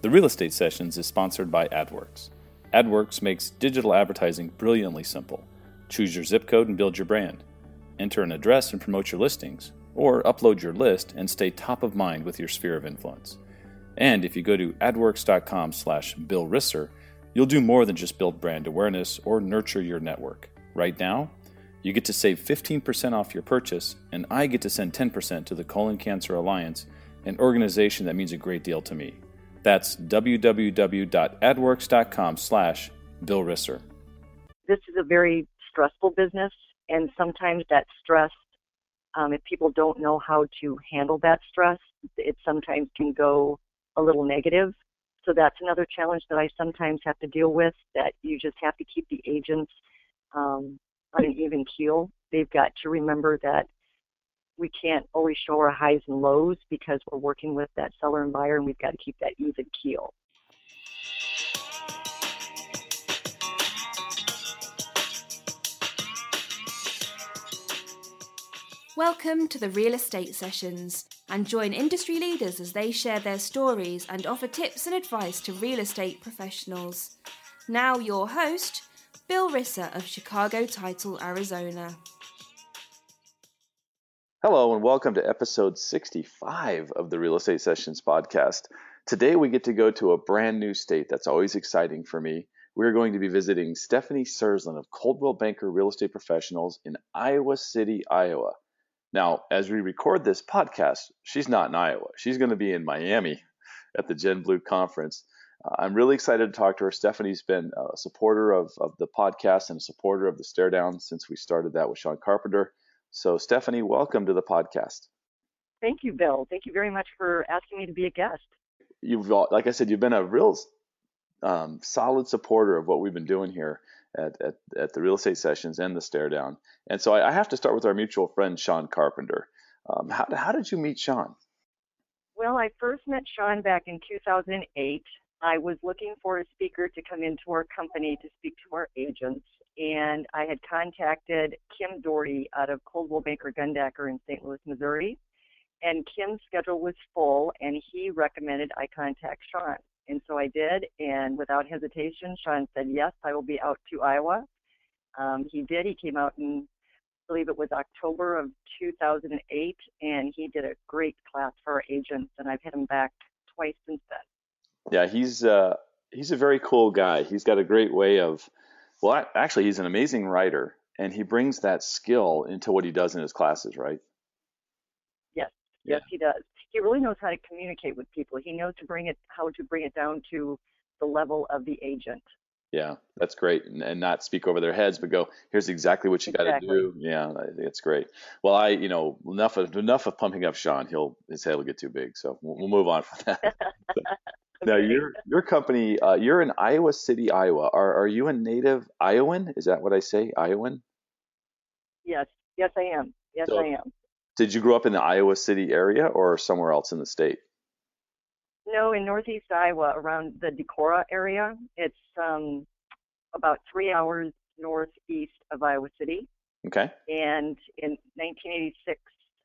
The Real Estate Sessions is sponsored by Adwerx. Adwerx makes digital advertising brilliantly simple. Choose your zip code and build your brand. Enter an address and promote your listings, or upload your list and stay top of mind with your sphere of influence. And if you go to adwerx.com slash Bill you'll do more than just build brand awareness or nurture your network. Right now, you get to save 15% off your purchase, and I get to send 10% to the Colon Cancer Alliance, an organization that means a great deal to me. That's www.adwerx.com slash Bill Risser. This is a very stressful business, and sometimes that stress, um, if people don't know how to handle that stress, it sometimes can go a little negative. So that's another challenge that I sometimes have to deal with, that you just have to keep the agents um, on an even keel. They've got to remember that we can't always show our highs and lows because we're working with that seller and buyer and we've got to keep that even keel. Welcome to the Real Estate Sessions and join industry leaders as they share their stories and offer tips and advice to real estate professionals. Now, your host, Bill Risser of Chicago Title, Arizona. Hello, and welcome to episode 65 of the Real Estate Sessions podcast. Today, we get to go to a brand new state that's always exciting for me. We're going to be visiting Stefanie Sersland of Coldwell Banker Real Estate Professionals in Iowa City, Iowa. Now, as we record this podcast, she's not in Iowa. She's going to be in Miami at the Gen Blue conference. Uh, I'm really excited to talk to her. Stefanie's been a supporter of, of the podcast and a supporter of the Stare Down since we started that with Sean Carpenter. So, Stefanie, welcome to the podcast. Thank you, Bill. Thank you very much for asking me to be a guest. You've, like I said, you've been a real um, solid supporter of what we've been doing here at, at, at, the real estate sessions and the stare down. And so I, I have to start with our mutual friend, Sean Carpenter. Um, how, how did you meet Sean? Well, I first met Sean back in 2008. I was looking for a speaker to come into our company to speak to our agents and I had contacted Kim Doherty out of Coldwell Banker Gundaker in St. Louis, Missouri. And Kim's schedule was full, and he recommended I contact Sean. And so I did, and without hesitation, Sean said, Yes, I will be out to Iowa. Um, he did. He came out in, I believe it was October of 2008, and he did a great class for our agents, and I've had him back twice since then. Yeah, he's uh, he's a very cool guy. He's got a great way of well, actually, he's an amazing writer, and he brings that skill into what he does in his classes, right? Yes, yes, he does. He really knows how to communicate with people. He knows to bring it, how to bring it down to the level of the agent. Yeah, that's great, and, and not speak over their heads, but go, here's exactly what you exactly. got to do. Yeah, it's great. Well, I, you know, enough of enough of pumping up Sean. He'll his head will get too big, so we'll, we'll move on from that. Now your your company, uh, you're in Iowa City, Iowa. Are are you a native Iowan? Is that what I say, Iowan? Yes, yes, I am. Yes, so, I am. Did you grow up in the Iowa City area or somewhere else in the state? No, in northeast Iowa, around the Decorah area. It's um, about three hours northeast of Iowa City. Okay. And in 1986,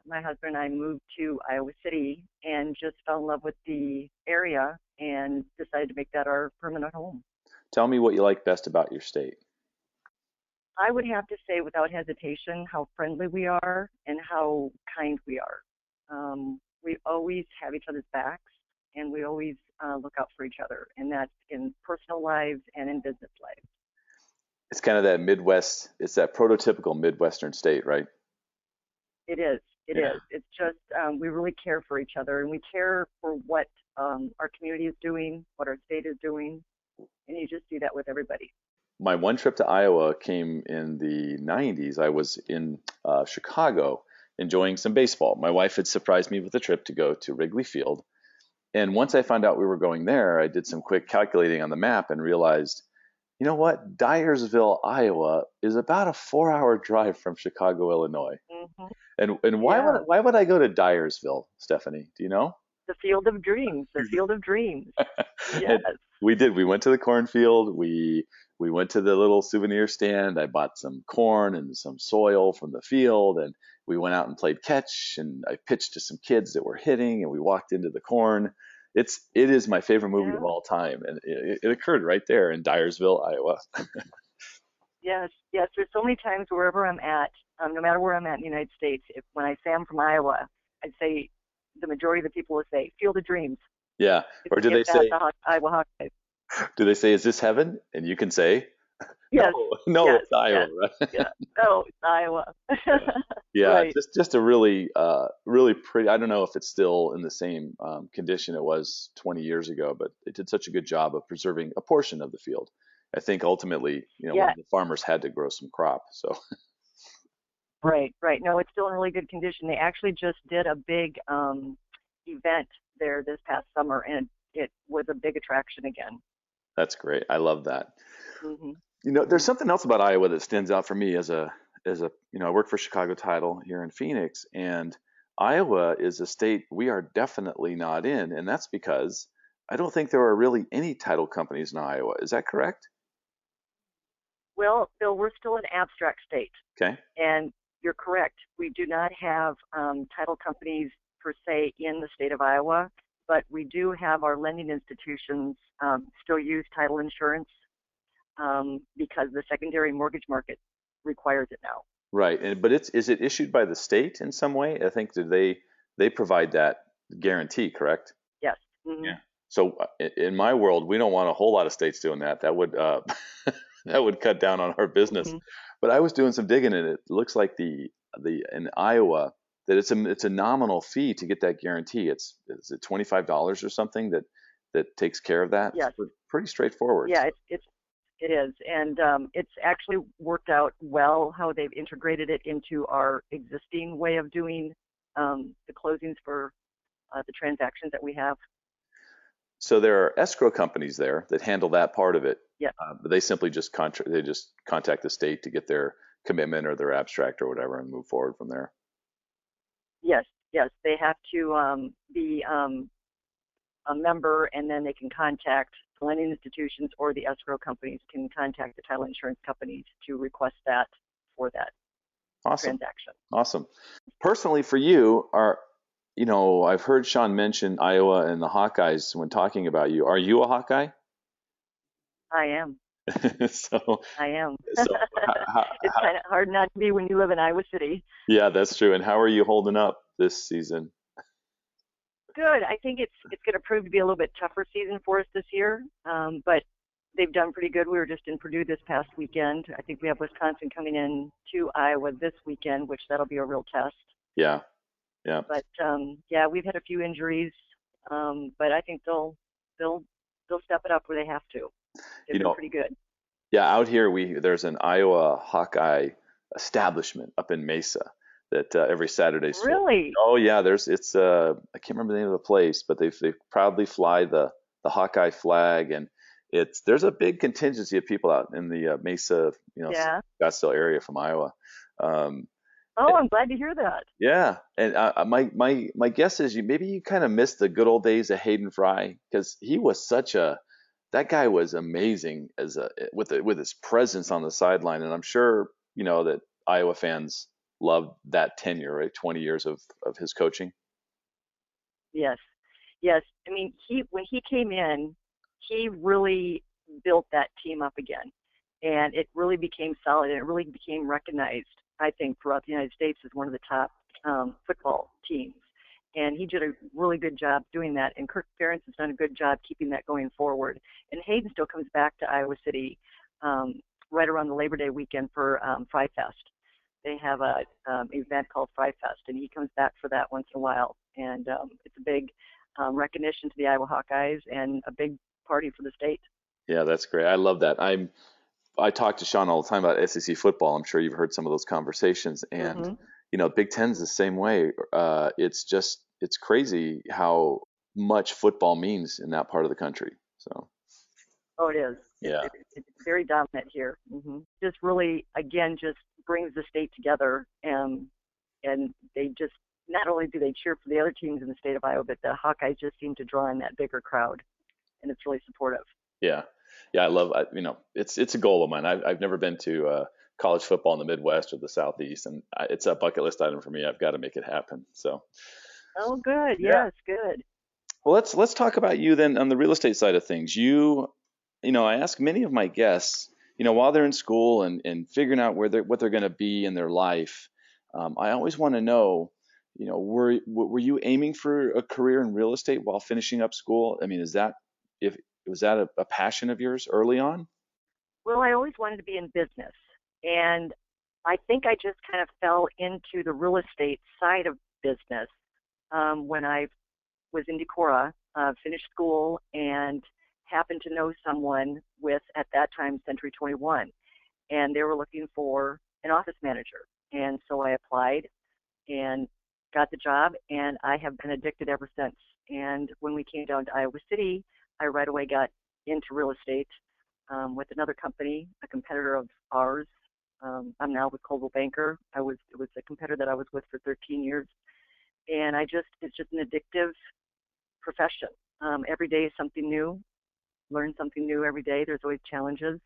my husband and I moved to Iowa City and just fell in love with the area and decided to make that our permanent home. Tell me what you like best about your state. I would have to say, without hesitation, how friendly we are and how kind we are. Um, we always have each other's backs and we always uh, look out for each other, and that's in personal lives and in business lives. It's kind of that Midwest, it's that prototypical Midwestern state, right? It is. It yeah. is. It's just um, we really care for each other, and we care for what um, our community is doing, what our state is doing, and you just do that with everybody. My one trip to Iowa came in the 90s. I was in uh, Chicago enjoying some baseball. My wife had surprised me with a trip to go to Wrigley Field. And once I found out we were going there, I did some quick calculating on the map and realized you know what? Dyersville, Iowa is about a four hour drive from Chicago, Illinois. Mm-hmm. And and why yeah. would why would I go to Dyersville, Stefanie? Do you know? The field of dreams. The field of dreams. yes. we did. We went to the cornfield. We we went to the little souvenir stand. I bought some corn and some soil from the field and we went out and played catch and I pitched to some kids that were hitting and we walked into the corn it's it is my favorite movie Yeah. of all time, and it, it occurred right there in Dyersville, Iowa. Yes, yes. There's so many times wherever I'm at, um, no matter where I'm at in the United States, if when I say I'm from Iowa, I'd say the majority of the people will say "Field of Dreams." yeah. Or do they say the Iowa Hawkeyes? do they say is this heaven? And you can say Yes. no, no, yes, it's Iowa, right? Yeah. Oh, it's Iowa. Yeah, Right. just just a really uh really pretty. I don't know if it's still in the same um, condition it was 20 years ago, but it did such a good job of preserving a portion of the field. I think ultimately, you know, Yeah. the farmers had to grow some crop. So Right, right. No, it's still in really good condition. They actually just did a big um, event there this past summer, and it was a big attraction again. that's great. I love that. hmm You know, there's something else about Iowa that stands out for me as a as a you know I work for Chicago Title here in Phoenix, and Iowa is a state we are definitely not in, and that's because I don't think there are really any title companies in Iowa. Is that correct? Well, Bill, we're still an abstract state, Okay. and you're correct. We do not have um, title companies per se in the state of Iowa, but we do have our lending institutions um, still use title insurance um, because the secondary mortgage market requires it now. Right, and but it's is it issued by the state in some way? I think do they they provide that guarantee, correct? Yes. Mhm. Yeah. So uh, in my world, we don't want a whole lot of states doing that. That would uh, that would cut down on our business. Mhm. But I was doing some digging, and it looks like the the in Iowa that it's a it's a nominal fee to get that guarantee. It's is it twenty five dollars or something that that takes care of that? Yes. It's pretty straightforward. Yeah, it's it's it is, and um, it's actually worked out well how they've integrated it into our existing way of doing um, the closings for uh, the transactions that we have. So there are escrow companies there that handle that part of it. Yeah. Uh, but they simply just contra- they just contact the state to get their commitment or their abstract or whatever and move forward from there. Yes, yes, they have to um, be um, a member, and then they can contact the lending institutions or the escrow companies can contact the title insurance companies to request that for that Awesome. transaction. Awesome. Personally, for you, are you know I've heard Sean mention Iowa and the Hawkeyes when talking about you. Are you a Hawkeye? I am. so, I am. so how, how, it's kind of hard not to be when you live in Iowa City. yeah, that's true. And how are you holding up this season? Good. I think it's it's going to prove to be a little bit tougher season for us this year, um, but they've done pretty good. We were just in Purdue this past weekend. I think we have Wisconsin coming in to Iowa this weekend, which that'll be a real test. Yeah, yeah. But um, yeah, we've had a few injuries, um, but I think they'll they'll they'll step it up where they have to. You know, pretty good. Yeah, out here we there's an Iowa Hawkeye establishment up in Mesa that uh, every Saturday. Really? Oh yeah, there's it's uh I can't remember the name of the place, but they they proudly fly the the Hawkeye flag and it's there's a big contingency of people out in the uh, Mesa, you know, Yeah. Scottsdale area from Iowa. Um, Oh, I'm glad to hear that. yeah, and uh, my my my guess is you maybe you kind of missed the good old days of Hayden Fry because he was such a that guy was amazing as a with with his presence on the sideline, and I'm sure you know that Iowa fans loved that tenure, right? 20 years of of his coaching. Yes, yes. I mean, he when he came in, he really built that team up again, and it really became solid, and it really became recognized. I think throughout the United States as one of the top um, football teams, and he did a really good job doing that. And Kirk Ferentz has done a good job keeping that going forward. And Hayden still comes back to Iowa City um, right around the Labor Day weekend for um, Fry Fest. They have a um, event called Fry Fest, and he comes back for that once in a while. And um, it's a big um, recognition to the Iowa Hawkeyes and a big party for the state. Yeah, that's great. I love that. I'm I talk to Sean all the time about SEC football. I'm sure you've heard some of those conversations, and Mhm. You know, Big Ten's the same way. Uh, it's just it's crazy how much football means in that part of the country. So Oh, it is. Yeah. It, it, it's very dominant here. Mm-hmm. Just really, again, just brings the state together, and and they just not only do they cheer for the other teams in the state of Iowa, but the Hawkeyes just seem to draw in that bigger crowd, and it's really supportive. yeah, yeah, I love. I, you know, it's it's a goal of mine. I've I've never been to uh, college football in the Midwest or the Southeast, and I, it's a bucket list item for me. I've got to make it happen. So Oh, good. Yeah. Yes, good. Well, let's let's talk about you then on the real estate side of things. You, you know, I ask many of my guests, you know, while they're in school and, and figuring out where they're what they're going to be in their life, um, I always want to know, you know, were were you aiming for a career in real estate while finishing up school? I mean, is that if was that a, a passion of yours early on? Well, I always wanted to be in business, and I think I just kind of fell into the real estate side of business um, when I was in Decorah, uh, finished school, and happened to know someone with, at that time, Century 21. And they were looking for an office manager. And so I applied and got the job, and I have been addicted ever since. And when we came down to Iowa City, I right away got into real estate um, with another company, a competitor of ours. Um, I'm now with Coldwell Banker. I was it was a competitor that I was with for 13 years, and I just it's just an addictive profession. Um, every day is something new. Learn something new every day. There's always challenges.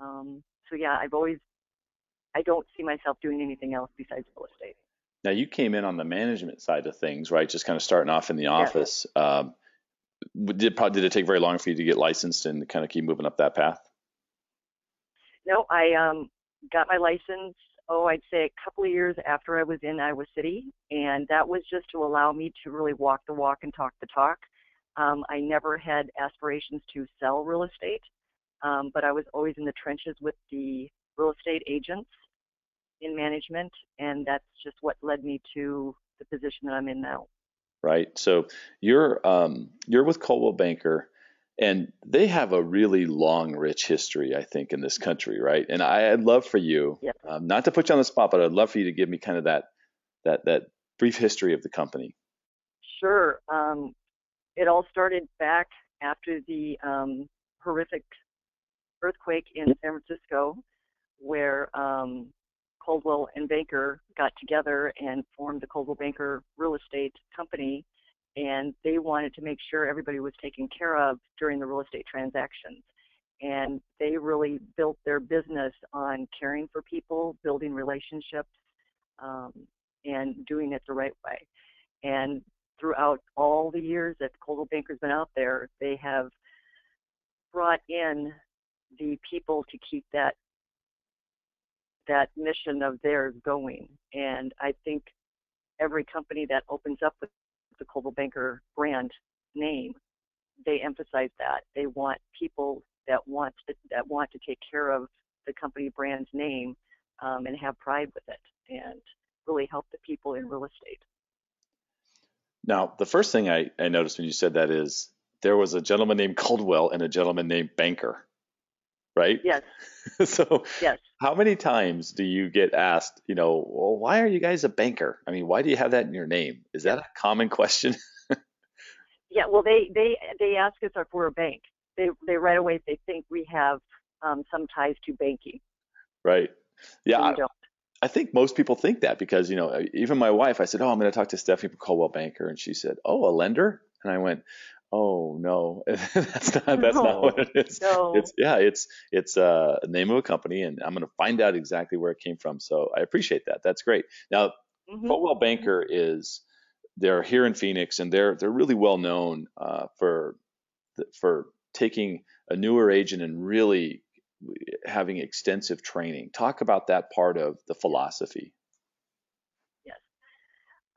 Um, so yeah, I've always I don't see myself doing anything else besides real estate. Now you came in on the management side of things, right? Just kind of starting off in the office. Yes. Um, did probably did it take very long for you to get licensed and kind of keep moving up that path? No, I um, got my license. Oh, I'd say a couple of years after I was in Iowa City, and that was just to allow me to really walk the walk and talk the talk. Um, I never had aspirations to sell real estate, um, but I was always in the trenches with the real estate agents in management, and that's just what led me to the position that I'm in now right? So you're um, you're with Coldwell Banker, and they have a really long, rich history, I think, in this country, right? And I, would love for you, yep. um, not to put you on the spot, but I'd love for you to give me kind of that that that brief history of the company. Sure. Um, it all started back after the um, horrific earthquake in San Francisco, where um, Coldwell and Banker got together and formed the Coldwell Banker Real Estate Company, and they wanted to make sure everybody was taken care of during the real estate transactions. And they really built their business on caring for people, building relationships, um, and doing it the right way. And throughout all the years that Coldwell Banker's been out there, they have brought in the people to keep that that mission of theirs going. And I think every company that opens up with the Coldwell Banker brand name, they emphasize that they want people that want to, that want to take care of the company brand's name um, and have pride with it and really help the people in real estate. Now, the first thing I, I noticed when you said that is there was a gentleman named Coldwell and a gentleman named Banker right? Yes. so yes. how many times do you get asked, you know, well, why are you guys a banker? I mean, why do you have that in your name? Is that a common question? yeah, well, they they they ask us if we're a bank. They they right away they think we have um, some ties to banking. Right. Yeah. I, I, think most people think that because you know even my wife. I said, "Oh, I'm going to talk to Stefanie from Coldwell Banker," and she said, "Oh, a lender." And I went, oh no. That's not that's no, not what it is. No. it's yeah it's it's uh, a name of a company and i'm going to find out exactly where it came from so i appreciate that. That's great. Now mm-hmm. Coldwell banker is they're here in phoenix and they're they're really well known uh, for for taking a newer agent and really having extensive training. Talk about that part of the philosophy. Yes.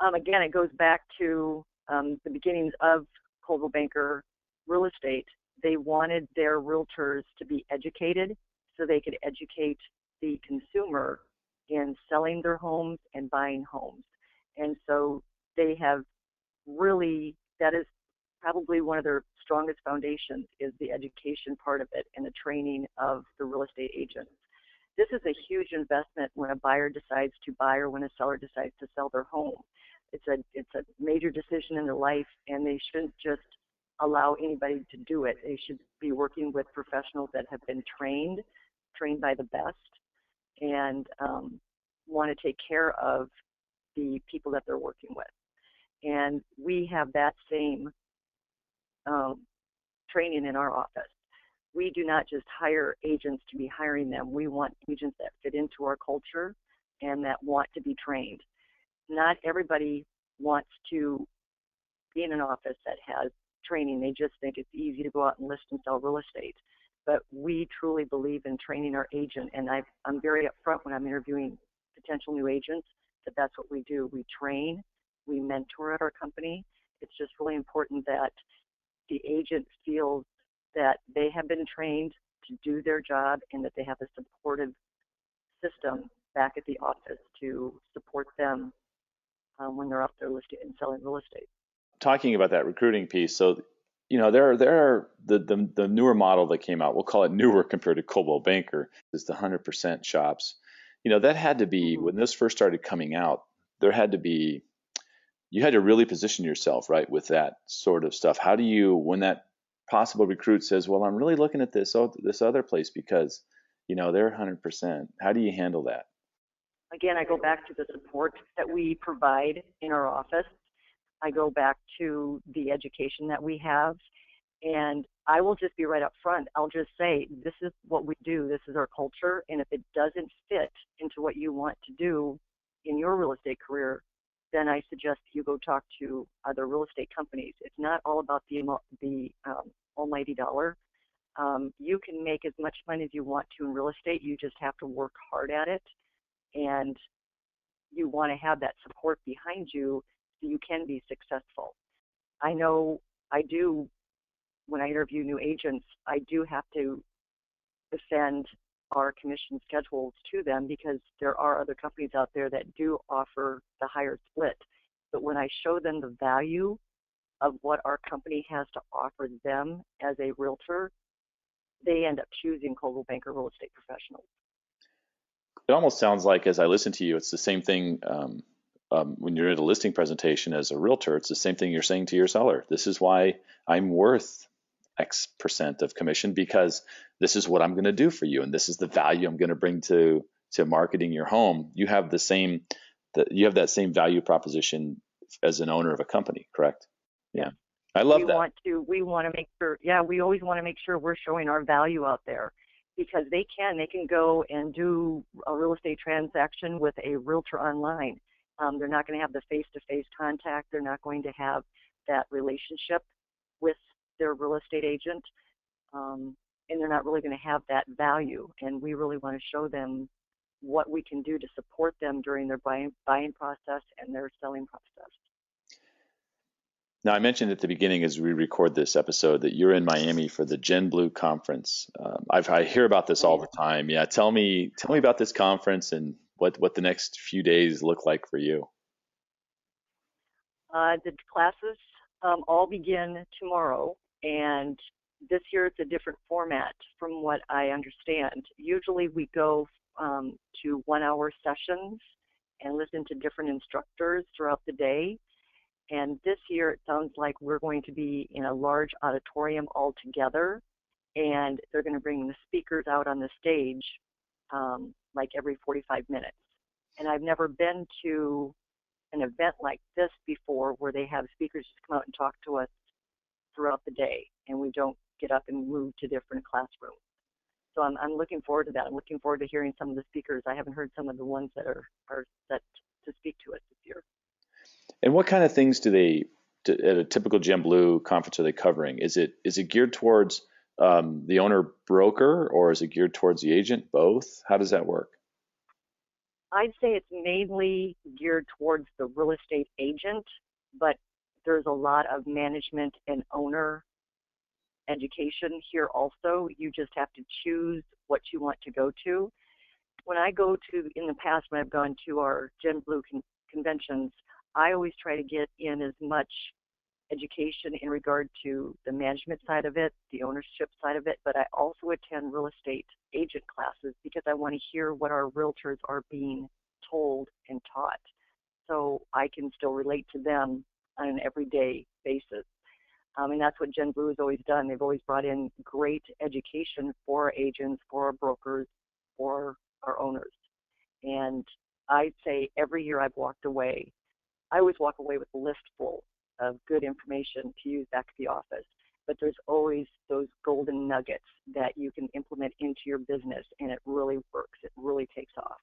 Um, again it goes back to um, the beginnings of Coldwell Banker Real Estate, they wanted their realtors to be educated so they could educate the consumer in selling their homes and buying homes. And so they have really, that is probably one of their strongest foundations is the education part of it and the training of the real estate agents. This is a huge investment when a buyer decides to buy or when a seller decides to sell their home it's a it's a major decision in their life, and they shouldn't just allow anybody to do it. They should be working with professionals that have been trained, trained by the best, and um, want to take care of the people that they're working with. And we have that same um, training in our office. We do not just hire agents to be hiring them. We want agents that fit into our culture and that want to be trained not everybody wants to be in an office that has training. They just think it's easy to go out and list and sell real estate. But we truly believe in training our agent, and i am very upfront when I'm interviewing potential new agents that that's what we do. We train, we mentor at our company. It's just really important that the agent feels that they have been trained to do their job and that they have a supportive system back at the office to support them um, when they're up there listing and selling real estate. Talking about that recruiting piece, so you know there there are the, the the newer model that came out. We'll call it newer compared to Coldwell Banker is the hundred percent shops. You know that had to be mm-hmm. when this first started coming out. There had to be you had to really position yourself right with that sort of stuff. How do you when that possible recruit says, "Well, I'm really looking at this this other place because you know they're 100%." How do you handle that? Again, I go back to the support that we provide in our office. I go back to the education that we have, and I will just be right up front. I'll just say, "This is what we do. This is our culture, and if it doesn't fit into what you want to do in your real estate career, then I suggest you go talk to other real estate companies. It's not all about the the um, almighty dollar. Um, you can make as much money as you want to in real estate. You just have to work hard at it, and you want to have that support behind you so you can be successful. I know I do when I interview new agents. I do have to defend our commission schedules to them because there are other companies out there that do offer the higher split. But when I show them the value of what our company has to offer them as a realtor, they end up choosing Coldwell Banker Real Estate Professionals. It almost sounds like, as I listen to you, it's the same thing um, um, when you're at a listing presentation as a realtor. It's the same thing you're saying to your seller. This is why I'm worth X percent of commission because this is what I'm going to do for you and this is the value I'm going to bring to to marketing your home. You have the same that you have that same value proposition as an owner of a company, correct? Yeah. I love we that. Want to, we want to make sure, yeah, we always want to make sure we're showing our value out there because they can, they can go and do a real estate transaction with a realtor online. Um, they're not going to have the face-to-face contact. They're not going to have that relationship with their real estate agent, um, and they're not really going to have that value. And we really want to show them what we can do to support them during their buying, buying process and their selling process. Now, I mentioned at the beginning as we record this episode that you're in Miami for the Gen Blue conference. Um, i hear about this all the time. Yeah, tell me, tell me about this conference and what what the next few days look like for you. Uh, the classes um, all begin tomorrow, and this year it's a different format from what I understand. Usually we go um, to one hour sessions and listen to different instructors throughout the day. And this year it sounds like we're going to be in a large auditorium all together and they're going to bring the speakers out on the stage um, like every 45 minutes. And I've never been to an event like this before where they have speakers just come out and talk to us throughout the day and we don't get up and move to different classrooms. So I'm, I'm looking forward to that. I'm looking forward to hearing some of the speakers. I haven't heard some of the ones that are, are set to speak to us this year. And what kind of things do they, at a typical Gen Blue conference, are they covering? Is it is it geared towards um, the owner broker or is it geared towards the agent? Both? How does that work? I'd say it's mainly geared towards the real estate agent, but there's a lot of management and owner education here also. You just have to choose what you want to go to. When I go to, in the past, when I've gone to our Gen Blue con- conventions, I always try to get in as much education in regard to the management side of it, the ownership side of it, but I also attend real estate agent classes because I want to hear what our realtors are being told and taught so I can still relate to them on an everyday basis. Um, and that's what Gen Blue has always done. They've always brought in great education for agents, for brokers, for our owners. And I'd say every year I've walked away, I always walk away with a list full of good information to use back at the office. But there's always those golden nuggets that you can implement into your business, and it really works. It really takes off.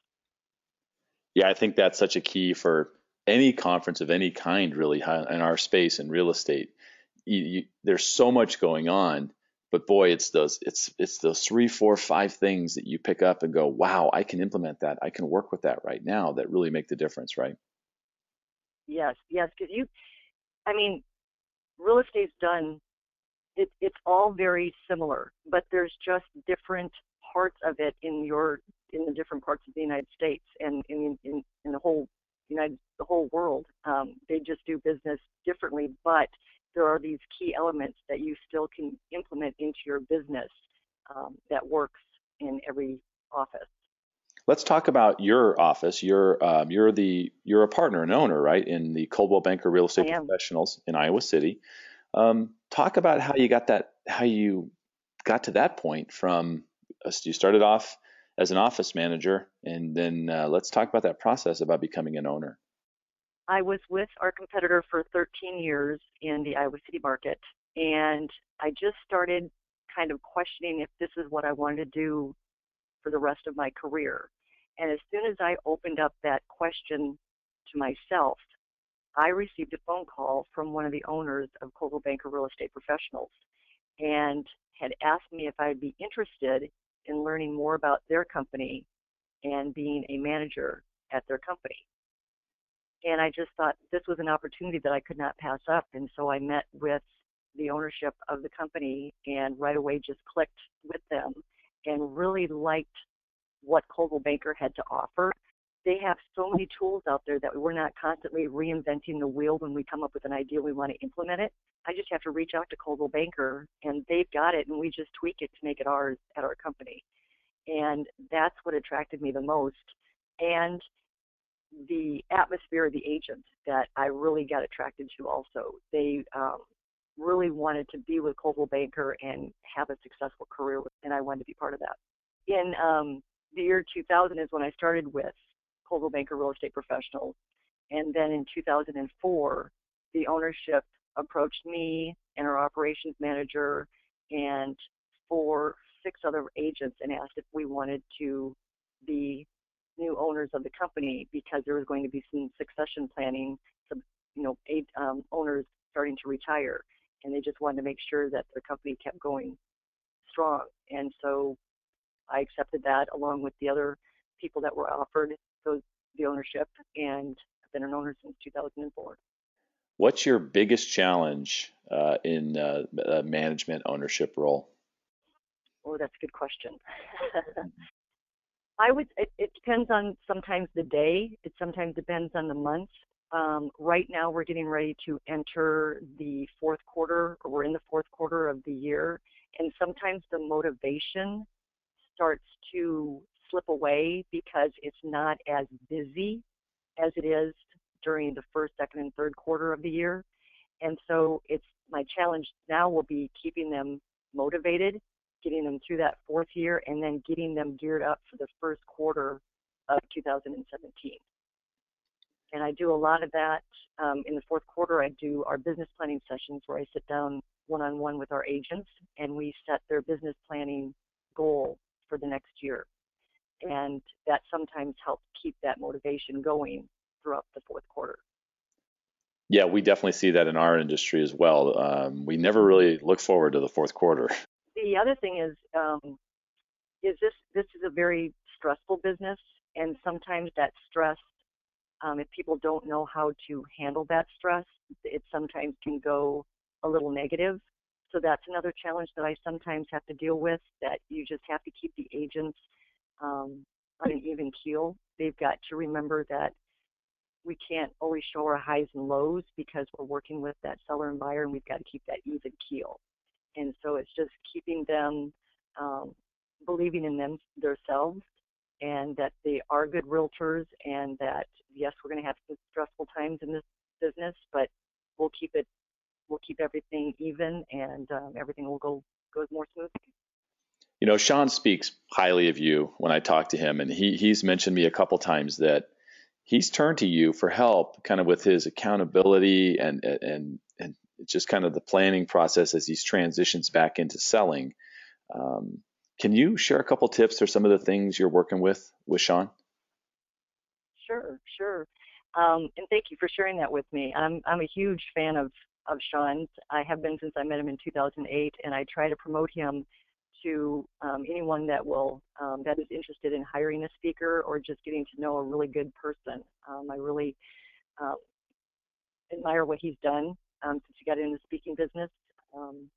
Yeah, I think that's such a key for any conference of any kind, really, in our space in real estate. you, you, there's so much going on, but boy, it's those it's it's those three, four, five things that you pick up and go, wow, I can implement that. I can work with that right now. That really make the difference, right? Yes, yes, because you, I mean, real estate's done. It, it's all very similar, but there's just different parts of it in your in the different parts of the United States and in in, in the whole United the whole world. Um, they just do business differently, but there are these key elements that you still can implement into your business um, that works in every office. Let's talk about your office. You're um, you're the you're a partner and owner, right, in the Coldwell Banker Real Estate Professionals in Iowa City. Um, talk about how you got that, how you got to that point from you started off as an office manager, and then uh, let's talk about that process about becoming an owner. I was with our competitor for 13 years in the Iowa City market, and I just started kind of questioning if this is what I wanted to do for the rest of my career. And as soon as I opened up that question to myself, I received a phone call from one of the owners of Coldwell Banker Real Estate Professionals and had asked me if I'd be interested in learning more about their company and being a manager at their company. And I just thought this was an opportunity that I could not pass up. And so I met with the ownership of the company and right away just clicked with them and really liked what Coldwell Banker had to offer. They have so many tools out there that we're not constantly reinventing the wheel when we come up with an idea we want to implement it. I just have to reach out to Coldwell Banker and they've got it and we just tweak it to make it ours at our company. And that's what attracted me the most. And the atmosphere of the agent that I really got attracted to also. They um, really wanted to be with Coldwell Banker and have a successful career, and I wanted to be part of that. In um, the year 2000 is when I started with Coldwell Banker Real Estate Professionals, and then in 2004, the ownership approached me and our operations manager and four, six other agents and asked if we wanted to be new owners of the company because there was going to be some succession planning, some you know eight um, owners starting to retire, and they just wanted to make sure that their company kept going strong. And so I accepted that along with the other people that were offered those the ownership, and I've been an owner since 2004. What's your biggest challenge uh, in uh, a management ownership role? Oh, that's a good question. I would. It, it depends on sometimes the day. It sometimes depends on the month. Um, right now, we're getting ready to enter the fourth quarter, or we're in the fourth quarter of the year, and sometimes the motivation starts to slip away because it's not as busy as it is during the first, second, and third quarter of the year. And so it's my challenge now will be keeping them motivated getting them through that fourth year, and then getting them geared up for the first quarter of 2017. And I do a lot of that um, in the fourth quarter. I do our business planning sessions where I sit down one on one with our agents and we set their business planning goal for the next year. And that sometimes helps keep that motivation going throughout the fourth quarter. Yeah, we definitely see that in our industry as well. Um, we never really look forward to the fourth quarter. the other thing is um, is this this is a very stressful business, and sometimes that stress, um, if people don't know how to handle that stress, it sometimes can go a little negative. So that's another challenge that I sometimes have to deal with. That you just have to keep the agents um, on an even keel. They've got to remember that we can't always show our highs and lows because we're working with that seller and buyer, and we've got to keep that even keel and so it's just keeping them um, believing in them themselves and that they are good realtors and that yes we're going to have some stressful times in this business but we'll keep it we'll keep everything even and um, everything will go goes more smoothly you know sean speaks highly of you when i talk to him and he he's mentioned me a couple times that he's turned to you for help kind of with his accountability and and and just kind of the planning process as he transitions back into selling. Um, can you share a couple tips or some of the things you're working with with Sean? Sure, sure. Um, and thank you for sharing that with me. I'm I'm a huge fan of of Sean's. I have been since I met him in 2008, and I try to promote him to um, anyone that will um, that is interested in hiring a speaker or just getting to know a really good person. Um, I really uh, admire what he's done um, since he got into the speaking business, um,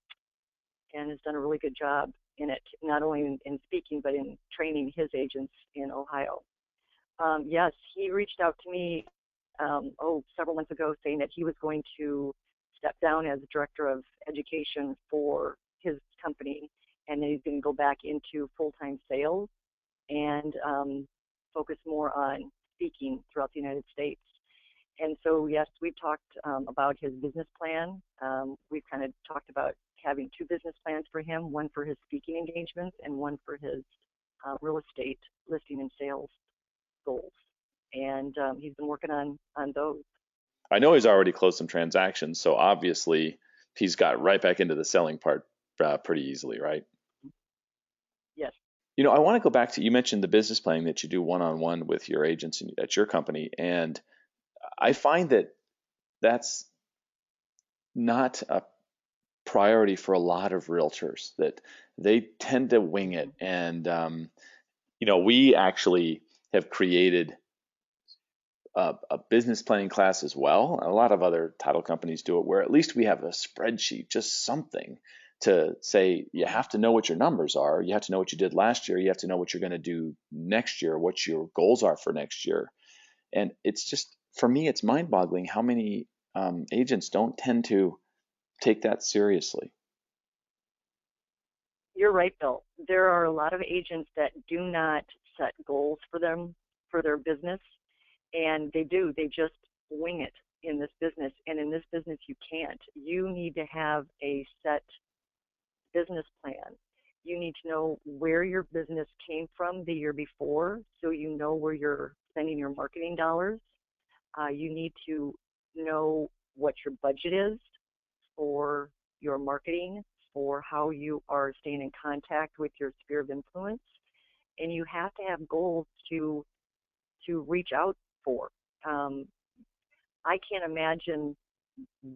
and has done a really good job in it, not only in, in speaking but in training his agents in Ohio. Um, yes, he reached out to me oh several months ago saying that he was going to step down as director of education for his company and then he's going to go back into full-time sales and um, focus more on speaking throughout the United States. And so, yes, we've talked um, about his business plan. Um, we've kind of talked about having two business plans for him, one for his speaking engagements and one for his uh, real estate listing and sales goals. And um, he's been working on, on those. I know he's already closed some transactions, so obviously he's got right back into the selling part uh, pretty easily, right? Yes. You know, I want to go back to you mentioned the business planning that you do one on one with your agents at your company, and I find that that's not a priority for a lot of realtors. That they tend to wing it, and um, you know, we actually have created a, a, business planning class as well. A lot of other title companies do it, where at least we have a spreadsheet, just something to say you have to know what your numbers are. You have to know what you did last year. You have to know what you're going to do next year, what your goals are for next year. And it's just, for me, it's mind boggling how many um, agents don't tend to take that seriously. You're right, Bill. There are a lot of agents that do not set goals for them, for their business, and they do. They just wing it in this business. And in this business, you can't. You need to have a set business plan. You need to know where your business came from the year before so you know where you're spending your marketing dollars. Uh, you need to know what your budget is for your marketing, for how you are staying in contact with your sphere of influence. And you have to have goals to to reach out for. Um, I can't imagine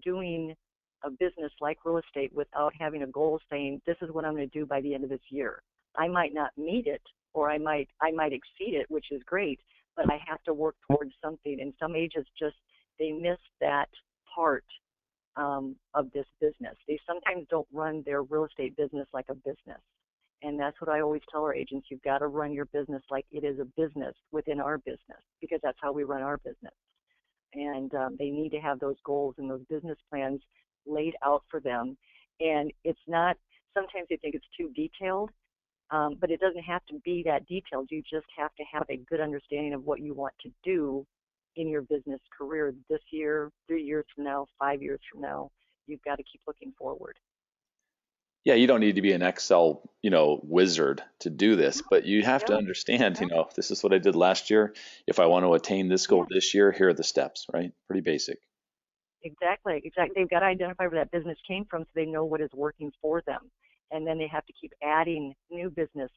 doing a business like real estate without having a goal saying this is what I'm going to do by the end of this year. I might not meet it or I might I might exceed it, which is great, but I have to work towards something. And some agents just they miss that part um, of this business. They sometimes don't run their real estate business like a business. And that's what I always tell our agents. You've got to run your business like it is a business within our business because that's how we run our business. And um, they need to have those goals and those business plans laid out for them. And it's not, sometimes they think it's too detailed, um, but it doesn't have to be that detailed. You just have to have a good understanding of what you want to do in your business career this year, three years from now, five years from now. You've got to keep looking forward. Yeah, you don't need to be an Excel, you know, wizard to do this, but you have to understand, you know, this is what I did last year. If I want to attain this goal this year, here are the steps, right? Pretty basic. Exactly, exactly. They've got to identify where that business came from so they know what is working for them. And then they have to keep adding new business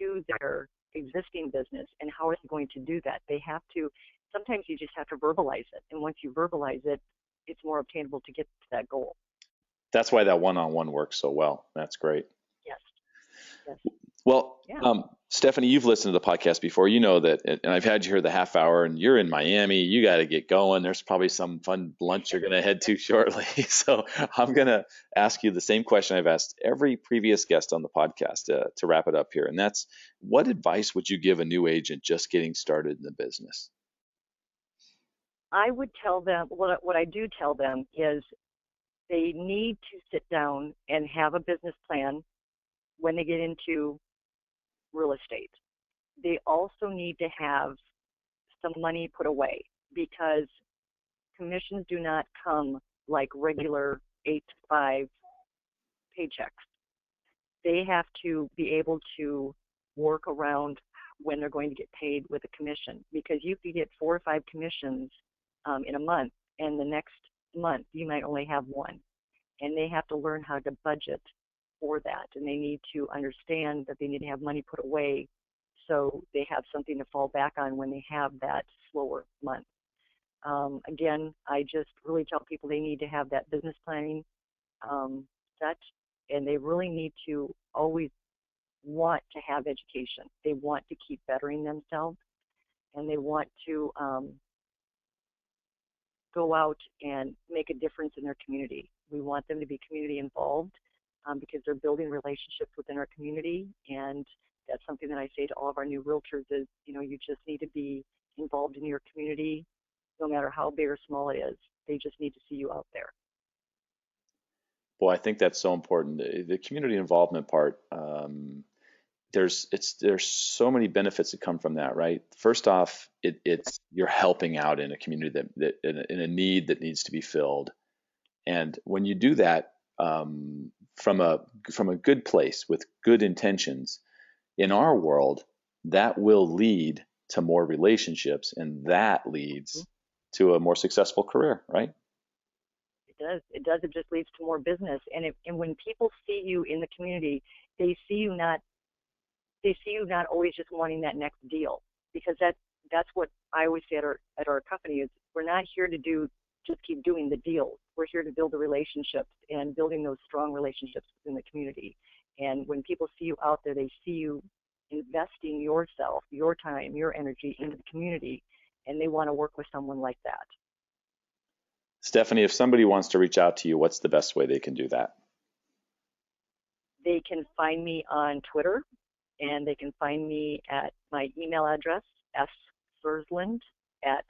to their existing business. And how are they going to do that? They have to, sometimes you just have to verbalize it. And once you verbalize it, it's more obtainable to get to that goal. That's why that one on one works so well. That's great. Yes. yes. Well, yeah. um, Stefanie, you've listened to the podcast before. You know that, and I've had you here the half hour, and you're in Miami. You got to get going. There's probably some fun lunch you're going to head to shortly. So I'm going to ask you the same question I've asked every previous guest on the podcast uh, to wrap it up here, and that's what advice would you give a new agent just getting started in the business? I would tell them what what I do tell them is they need to sit down and have a business plan when they get into real estate. They also need to have some money put away because commissions do not come like regular eight to five paychecks. They have to be able to work around when they're going to get paid with a commission because you could get four or five commissions um, in a month, and the next month you might only have one. And they have to learn how to budget for that and they need to understand that they need to have money put away so they have something to fall back on when they have that slower month. Um, again, I just really tell people they need to have that business planning um, set, and they really need to always want to have education. They want to keep bettering themselves, and they want to um, go out and make a difference in their community. We want them to be community involved um, because they're building relationships within our community, and that's something that I say to all of our new realtors is, you know, you just need to be involved in your community, no matter how big or small it is. They just need to see you out there. Well, I think that's so important. The, community involvement part. Um, there's it's there's so many benefits that come from that, right? First off, it, it's you're helping out in a community that, that in, a, in, a, need that needs to be filled, and when you do that um, from a from a good place with good intentions, in our world, that will lead to more relationships, and that leads mm-hmm. to a more successful career, right? It does. It does. It just leads to more business, and it, and when people see you in the community, they see you not they see you not always just wanting that next deal because that that's what I always say at our at our company is we're not here to do just keep doing the deals. We're here to build the relationships and building those strong relationships within the community. And when people see you out there, they see you investing yourself, your time, your energy into the community, and they want to work with someone like that. Stefanie, if somebody wants to reach out to you, what's the best way they can do that? They can find me on Twitter, and they can find me at my email address, ssersland at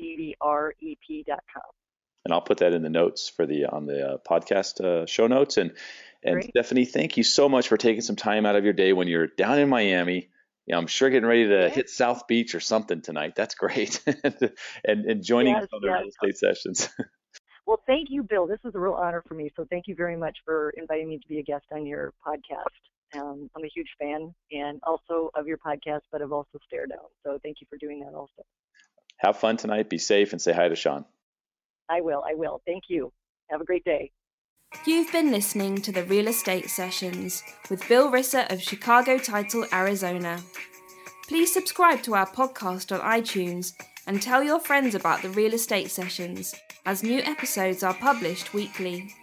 cbrep.com. And I'll put that in the notes for the on the uh, podcast uh, show notes. And and Great. Stefanie, thank you so much for taking some time out of your day when you're down in Miami. You know, I'm sure getting ready to hit South Beach or something tonight. That's great. and, and joining yes, us on the yes. real estate sessions. well, thank you, Bill. This was a real honor for me. So thank you very much for inviting me to be a guest on your podcast. Um, I'm a huge fan and also of your podcast, but I've also Stare Down. So thank you for doing that also. Have fun tonight. Be safe and say hi to Sean. I will. I will. Thank you. Have a great day. You've been listening to the Real Estate Sessions with Bill Risser of Chicago Title, Arizona. Please subscribe to our podcast on iTunes and tell your friends about the Real Estate Sessions, as new episodes are published weekly.